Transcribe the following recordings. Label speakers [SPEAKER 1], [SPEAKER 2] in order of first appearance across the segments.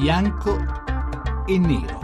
[SPEAKER 1] bianco e nero.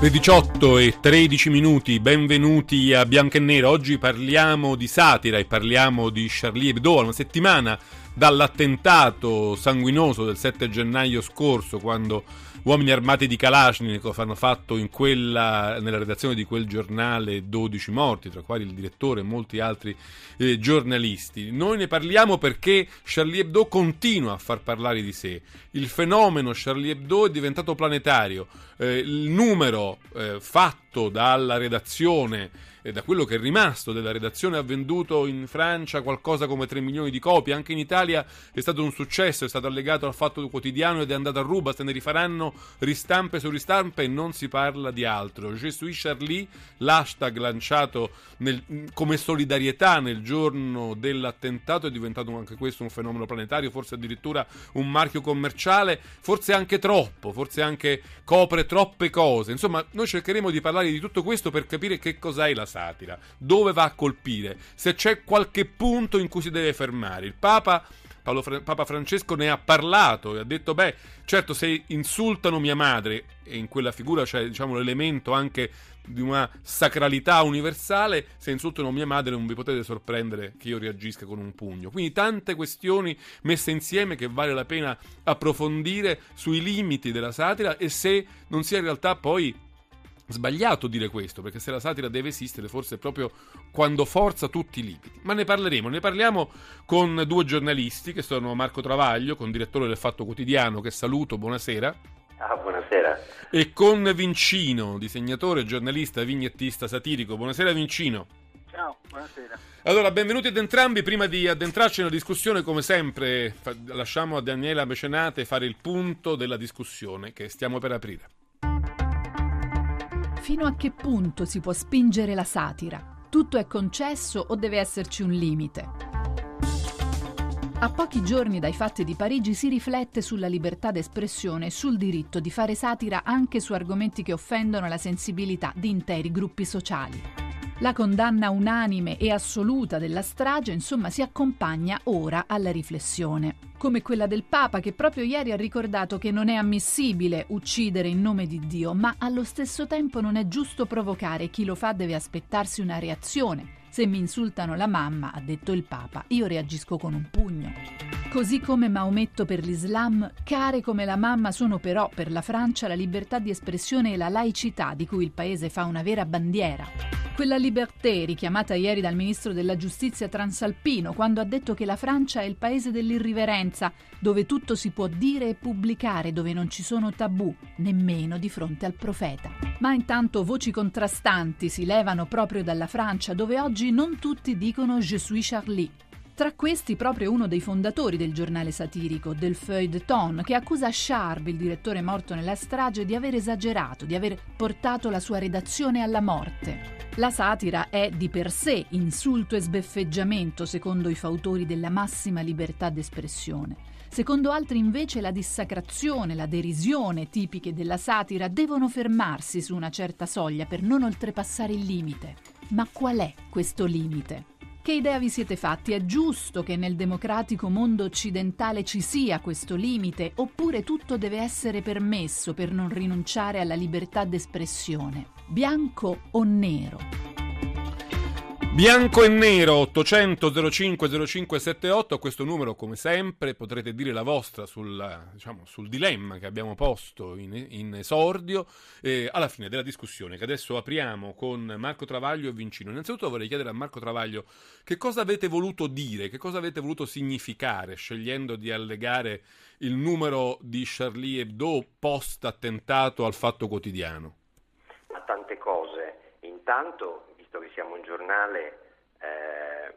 [SPEAKER 2] Le 18 e 13 minuti, benvenuti a Bianco e Nero. Oggi parliamo di satira e parliamo di Charlie Hebdo, una settimana dall'attentato sanguinoso del 7 gennaio scorso, quando uomini armati di Kalashnikov hanno fatto quella, nella redazione di quel giornale 12 morti, tra quali il direttore e molti altri eh, giornalisti. Noi ne parliamo perché Charlie Hebdo continua a far parlare di sé. Il fenomeno Charlie Hebdo è diventato planetario. Eh, il numero eh, fatto dalla redazione e da quello che è rimasto della redazione. Ha venduto in Francia qualcosa come 3 milioni di copie, anche in Italia è stato un successo, è stato allegato al Fatto Quotidiano ed è andato a ruba, se ne rifaranno ristampe su ristampe e non si parla di altro. Je suis Charlie, l'hashtag lanciato nel, come solidarietà nel giorno dell'attentato. È diventato anche questo un fenomeno planetario, forse addirittura un marchio commerciale, forse anche troppo, forse anche copre troppe cose. Insomma, noi cercheremo di parlare di tutto questo per capire che cos'è la satira, dove va a colpire, se c'è qualche punto in cui si deve fermare. Il Papa Fra- Papa Francesco ne ha parlato e ha detto: Beh, certo, se insultano mia madre, e in quella figura c'è diciamo, l'elemento anche di una sacralità universale, se insultano mia madre non vi potete sorprendere che io reagisca con un pugno. Quindi tante questioni messe insieme che vale la pena approfondire sui limiti della satira e se non sia in realtà poi sbagliato dire questo, perché se la satira deve esistere, forse è proprio quando forza tutti i limiti. Ma ne parleremo, ne parliamo con due giornalisti che sono Marco Travaglio, con direttore del Fatto Quotidiano, che saluto, buonasera.
[SPEAKER 3] Ah, buonasera.
[SPEAKER 2] E con Vincino, disegnatore, giornalista, vignettista satirico. Buonasera Vincino.
[SPEAKER 4] Ciao, buonasera.
[SPEAKER 2] Allora, benvenuti ad entrambi. Prima di addentrarci nella discussione, come sempre, lasciamo a Daniela Mecenate fare il punto della discussione che stiamo per aprire.
[SPEAKER 5] Fino a che punto si può spingere la satira? Tutto è concesso o deve esserci un limite? A pochi giorni dai fatti di Parigi si riflette sulla libertà d'espressione e sul diritto di fare satira anche su argomenti che offendono la sensibilità di interi gruppi sociali. La condanna unanime e assoluta della strage, insomma, si accompagna ora alla riflessione. Come quella del Papa che proprio ieri ha ricordato che non è ammissibile uccidere in nome di Dio, ma allo stesso tempo non è giusto provocare chi lo fa deve aspettarsi una reazione. Se mi insultano la mamma, ha detto il Papa, io reagisco con un pugno. Così come Maometto per l'Islam, care come la mamma sono però per la Francia la libertà di espressione e la laicità di cui il paese fa una vera bandiera. Quella liberté richiamata ieri dal ministro della giustizia transalpino quando ha detto che la Francia è il paese dell'irriverenza, dove tutto si può dire e pubblicare, dove non ci sono tabù, nemmeno di fronte al profeta. Ma intanto voci contrastanti si levano proprio dalla Francia, dove oggi non tutti dicono Je suis Charlie. Tra questi proprio uno dei fondatori del giornale satirico, del Feuilleton, che accusa Charb, il direttore morto nella strage, di aver esagerato, di aver portato la sua redazione alla morte. La satira è di per sé insulto e sbeffeggiamento, secondo i fautori della massima libertà d'espressione. Secondo altri invece la dissacrazione, la derisione tipiche della satira devono fermarsi su una certa soglia per non oltrepassare il limite. Ma qual è questo limite? Che idea vi siete fatti? È giusto che nel democratico mondo occidentale ci sia questo limite oppure tutto deve essere permesso per non rinunciare alla libertà d'espressione? Bianco o nero?
[SPEAKER 2] Bianco e nero 800 05 0578 a questo numero come sempre potrete dire la vostra sul, diciamo, sul dilemma che abbiamo posto in, in esordio eh, alla fine della discussione che adesso apriamo con Marco Travaglio e Vincino. Innanzitutto vorrei chiedere a Marco Travaglio che cosa avete voluto dire, che cosa avete voluto significare scegliendo di allegare il numero di Charlie Hebdo post attentato al Fatto Quotidiano.
[SPEAKER 3] Ma tante cose. Intanto visto che siamo un giornale, eh,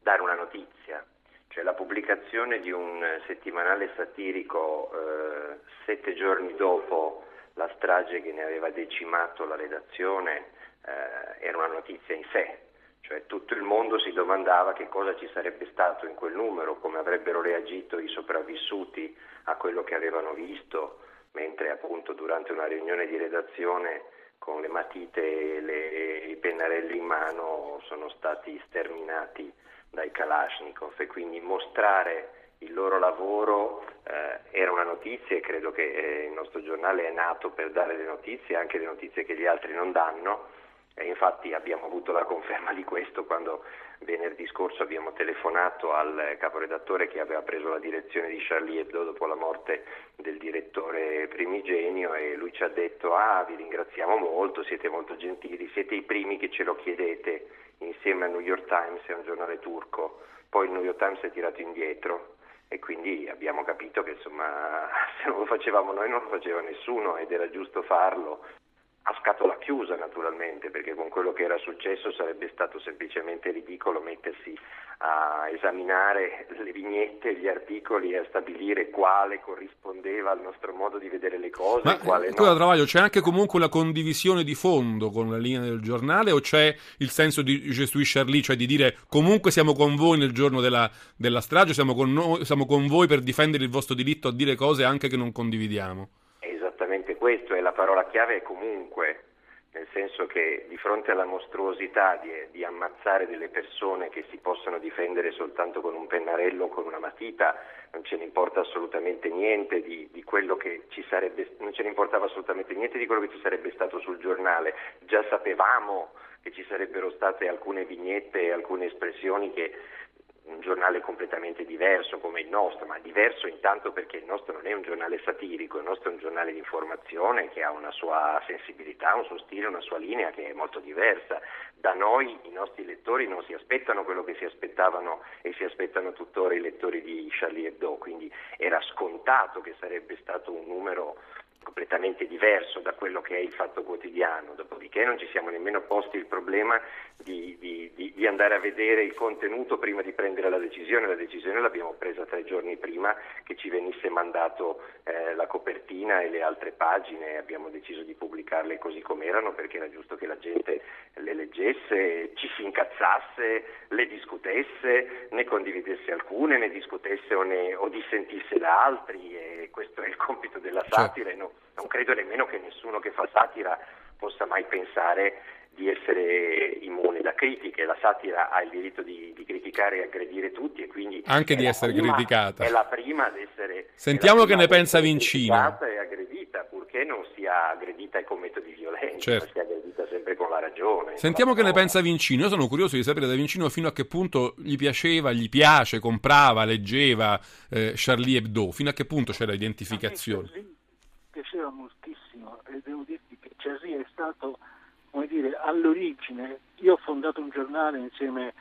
[SPEAKER 3] dare una notizia, cioè la pubblicazione di un settimanale satirico eh, sette giorni dopo la strage che ne aveva decimato la redazione eh, era una notizia in sé, cioè tutto il mondo si domandava che cosa ci sarebbe stato in quel numero, come avrebbero reagito i sopravvissuti a quello che avevano visto, mentre appunto durante una riunione di redazione con le matite e le, i pennarelli in mano sono stati sterminati dai Kalashnikov e quindi mostrare il loro lavoro eh, era una notizia e credo che eh, il nostro giornale è nato per dare le notizie, anche le notizie che gli altri non danno e infatti abbiamo avuto la conferma di questo quando venerdì scorso abbiamo telefonato al caporedattore che aveva preso la direzione di Charlie Hebdo dopo la morte del direttore primigenio e lui ci ha detto ah vi ringraziamo molto, siete molto gentili, siete i primi che ce lo chiedete insieme al New York Times, è un giornale turco, poi il New York Times è tirato indietro. E quindi abbiamo capito che insomma se non lo facevamo noi non lo faceva nessuno ed era giusto farlo a scatola chiusa naturalmente, perché con quello che era successo sarebbe stato semplicemente ridicolo mettersi a esaminare le vignette, gli articoli e a stabilire quale corrispondeva al nostro modo di vedere le cose
[SPEAKER 2] Ma
[SPEAKER 3] quale
[SPEAKER 2] poi
[SPEAKER 3] no.
[SPEAKER 2] da Travaglio c'è anche comunque una condivisione di fondo con la linea del giornale o c'è il senso di Gesù Charlie, cioè di dire comunque siamo con voi nel giorno della, della strage, siamo con, noi, siamo con voi per difendere il vostro diritto a dire cose anche che non condividiamo?
[SPEAKER 3] È esattamente questo la parola chiave è comunque, nel senso che di fronte alla mostruosità di, di ammazzare delle persone che si possono difendere soltanto con un pennarello o con una matita, non ce ne importa assolutamente niente di, di quello che ci sarebbe, non ce ne importava assolutamente niente di quello che ci sarebbe stato sul giornale. Già sapevamo che ci sarebbero state alcune vignette e alcune espressioni che un giornale completamente diverso come il nostro, ma diverso intanto perché il nostro non è un giornale satirico, il nostro è un giornale di informazione che ha una sua sensibilità, un suo stile, una sua linea che è molto diversa. Da noi i nostri lettori non si aspettano quello che si aspettavano e si aspettano tuttora i lettori di Charlie Hebdo, quindi era scontato che sarebbe stato un numero completamente diverso da quello che è il fatto quotidiano, dopodiché non ci siamo nemmeno posti il problema di, di, di, di, andare a vedere il contenuto prima di prendere la decisione, la decisione l'abbiamo presa tre giorni prima che ci venisse mandato eh, la copertina e le altre pagine, abbiamo deciso di pubblicarle così come erano perché era giusto che la gente le leggesse, ci si incazzasse, le discutesse, ne condividesse alcune, ne discutesse o, ne, o dissentisse da altri e questo è il compito della satira e no, non credo nemmeno che nessuno che fa satira possa mai pensare di essere immune da critiche, la satira ha il diritto di, di criticare e aggredire tutti e quindi
[SPEAKER 2] anche di essere
[SPEAKER 3] prima,
[SPEAKER 2] criticata.
[SPEAKER 3] È la prima ad essere
[SPEAKER 2] Sentiamo che ne pensa Vincino.
[SPEAKER 3] e aggredita, purché non sia aggredita con metodi violenti,
[SPEAKER 2] certo.
[SPEAKER 3] sia aggredita sempre con la ragione.
[SPEAKER 2] Sentiamo che ne pensa Vincino. Io sono curioso di sapere da Vincino fino a che punto gli piaceva, gli piace, comprava, leggeva eh, Charlie Hebdo, fino a che punto c'è l'identificazione.
[SPEAKER 4] A me piaceva moltissimo e devo dirti che Charlie è stato come dire, all'origine, io ho fondato un giornale insieme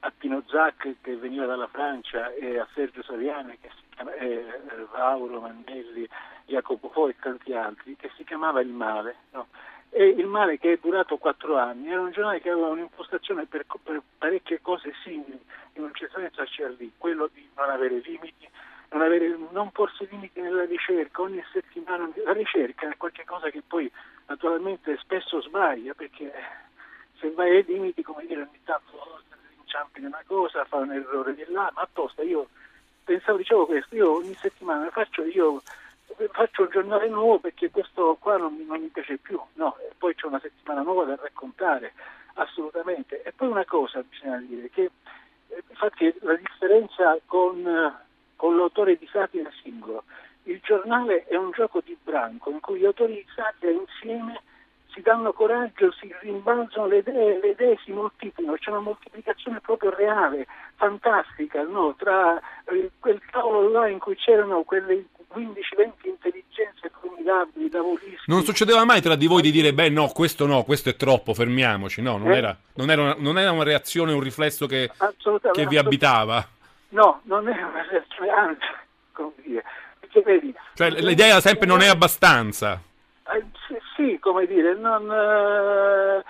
[SPEAKER 4] a Pino Zac che veniva dalla Francia e a Sergio Saviane, che si chiama, eh, Vauro, Mandelli, Jacopo Fo e tanti altri, che si chiamava Il Male. No? E Il Male che è durato quattro anni, era un giornale che aveva un'impostazione per, per parecchie cose simili, in un certo senso a Charlie, quello di non avere limiti, non, avere, non porsi limiti nella ricerca, ogni settimana la ricerca è qualcosa che poi naturalmente spesso sbaglia perché se vai ai limiti, come dire, ogni tanto inciampi in una cosa, fa un errore di là, ma apposta io pensavo, dicevo questo, io ogni settimana faccio, io faccio un giornale nuovo perché questo qua non, non mi piace più, no, e poi c'è una settimana nuova da raccontare, assolutamente. E poi una cosa bisogna dire, che infatti la differenza con, con l'autore di satira singolo, il giornale è un gioco di branco in cui gli autori di satira insieme si danno coraggio, si rimbalzano le idee, le idee si moltiplicano, c'è una moltiplicazione proprio reale, fantastica, no? tra eh, quel tavolo là in cui c'erano quelle 15-20 intelligenze formidabili, lavoristi.
[SPEAKER 2] Non succedeva mai tra di voi di dire, beh no, questo no, questo è troppo, fermiamoci, no, non,
[SPEAKER 4] Eh?
[SPEAKER 2] era, non, era, una, non era una reazione, un riflesso che, che vi abitava?
[SPEAKER 4] No, non è una reazione, anzi, come dire, vedi...
[SPEAKER 2] Cioè l'idea sempre non è abbastanza.
[SPEAKER 4] Eh, sì, sì, come dire, non, eh,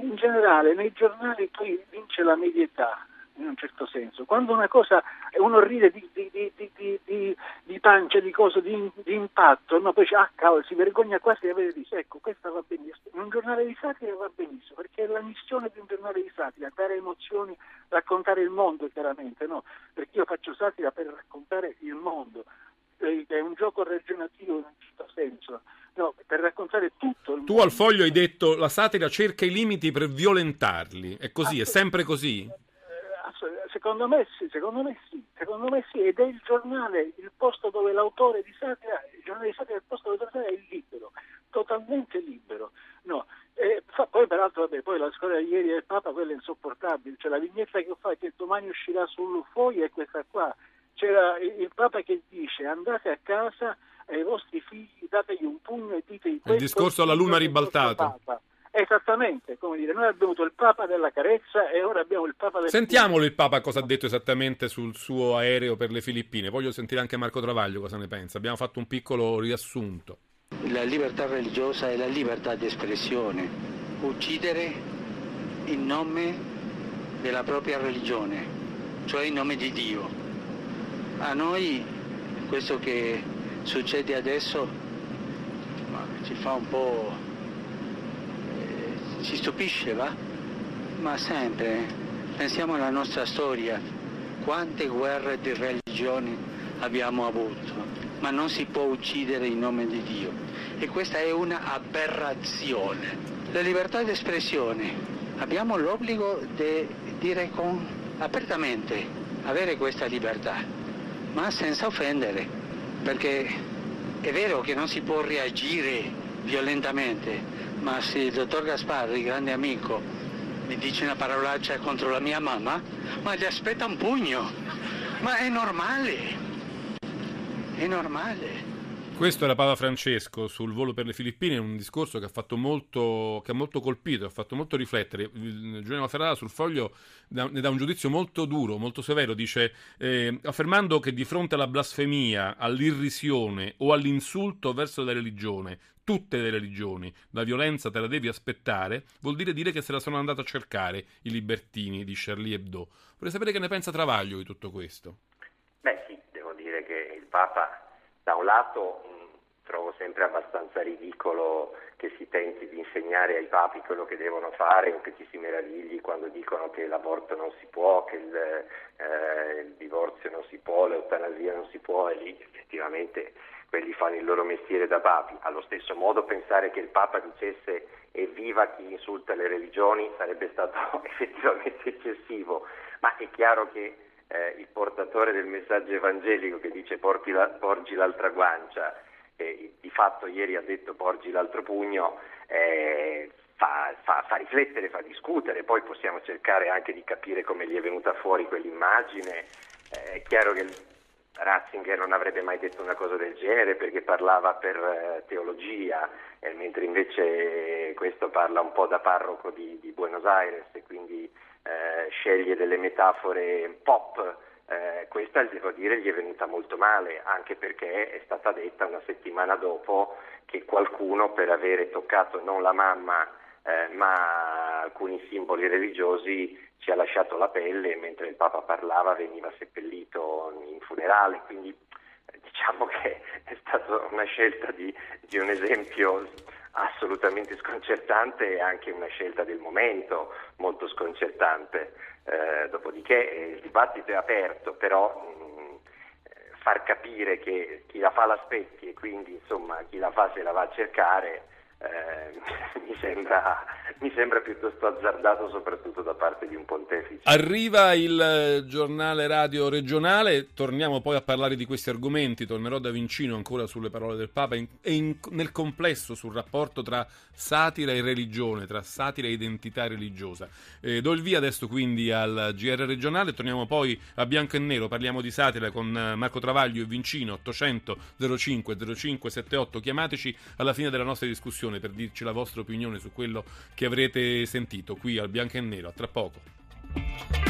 [SPEAKER 4] in generale nei giornali poi vince la medietà in un certo senso. Quando una cosa, uno ride di, di, di, di, di, di, di pancia, di cosa, di, di impatto, no? poi dice, ah cavolo, si vergogna quasi di avere visto, ecco, questa va benissimo. In un giornale di satira va benissimo, perché è la missione di un giornale di satira, dare emozioni, raccontare il mondo chiaramente, no? Perché io faccio satira per raccontare il mondo, Eh, è un gioco ragionativo in un certo senso. No, per raccontare tutto il
[SPEAKER 2] Tu
[SPEAKER 4] mondo.
[SPEAKER 2] al foglio hai detto la satira cerca i limiti per violentarli. È così, è sempre così.
[SPEAKER 4] Eh, Secondo me, sì, secondo me sì, secondo me sì, ed è il giornale, il posto dove l'autore di satira, il giornale di satira è il posto dove l'autore è libero, totalmente libero. No. E poi peraltro vabbè, poi la storia di ieri del Papa quella è insopportabile, cioè la vignetta che ho fatto che domani uscirà sul foglio è questa qua. C'era il Papa che dice andate a casa ai vostri figli, dategli un pugno e ditegli
[SPEAKER 2] questo. Il discorso alla luna ribaltata.
[SPEAKER 4] Esattamente, come dire, noi abbiamo avuto il Papa della carezza e ora abbiamo il Papa del
[SPEAKER 2] Sentiamolo il Papa cosa ha detto esattamente sul suo aereo per le Filippine. Voglio sentire anche Marco Travaglio cosa ne pensa. Abbiamo fatto un piccolo riassunto.
[SPEAKER 6] La libertà religiosa è la libertà di espressione. Uccidere in nome della propria religione, cioè in nome di Dio. A noi questo che succede adesso ci fa un po' ci stupisce, va? Ma sempre, pensiamo alla nostra storia, quante guerre di religioni abbiamo avuto, ma non si può uccidere in nome di Dio. E questa è una aberrazione. La libertà di espressione, abbiamo l'obbligo di dire con, apertamente, avere questa libertà, ma senza offendere, perché è vero che non si può reagire violentamente, ma se il dottor Gasparri, grande amico, mi dice una parolaccia contro la mia mamma, ma gli aspetta un pugno. Ma è normale. È normale.
[SPEAKER 2] Questo era Papa Francesco sul volo per le Filippine, un discorso che ha, fatto molto, ha molto colpito, ha fatto molto riflettere. Giuliano Ferrara sul foglio ne dà un giudizio molto duro, molto severo, dice eh, affermando che di fronte alla blasfemia, all'irrisione o all'insulto verso la religione, tutte le religioni, la violenza te la devi aspettare, vuol dire dire che se la sono andato a cercare i libertini di Charlie Hebdo. Vorrei sapere che ne pensa Travaglio di tutto questo.
[SPEAKER 3] Beh sì, devo dire che il Papa da un lato trovo sempre abbastanza ridicolo che si tenti di insegnare ai papi quello che devono fare o che ci si meravigli quando dicono che l'aborto non si può, che il, eh, il divorzio non si può, l'eutanasia non si può e lì effettivamente quelli fanno il loro mestiere da papi. Allo stesso modo pensare che il Papa dicesse evviva chi insulta le religioni sarebbe stato effettivamente eccessivo, ma è chiaro che eh, il portatore del messaggio evangelico che dice porgi l'altra guancia eh, di fatto ieri ha detto porgi l'altro pugno, eh, fa, fa, fa, riflettere, fa discutere, poi possiamo cercare anche di capire come gli è venuta fuori quell'immagine. Eh, è chiaro che Ratzinger non avrebbe mai detto una cosa del genere perché parlava per eh, teologia, eh, mentre invece questo parla un po' da parroco di, di Buenos Aires e quindi eh, sceglie delle metafore pop eh, questa devo dire gli è venuta molto male, anche perché è stata detta una settimana dopo che qualcuno per avere toccato non la mamma eh, ma alcuni simboli religiosi ci ha lasciato la pelle mentre il Papa parlava veniva seppellito in funerale, quindi diciamo che è stata una scelta di, di un esempio assolutamente sconcertante e anche una scelta del momento molto sconcertante. Eh, dopodiché eh, il dibattito è aperto, però mh, mm, far capire che chi la fa l'aspetti e quindi insomma chi la fa se la va a cercare eh, mi, sembra, mi, sembra, piuttosto azzardato soprattutto da parte di un pontefice.
[SPEAKER 2] Arriva il eh, giornale radio regionale, torniamo poi a parlare di questi argomenti, tornerò da vicino ancora sulle parole del Papa. E in, nel complesso sul rapporto tra satira e religione, tra satira e identità religiosa. Eh, do il via adesso quindi al GR regionale, torniamo poi a bianco e nero, parliamo di satira con eh, Marco Travaglio e Vincino, 800 05 05 78, chiamateci alla fine della nostra discussione trasmissione per dirci la vostra opinione su quello che avrete sentito qui al bianco e nero. A tra poco.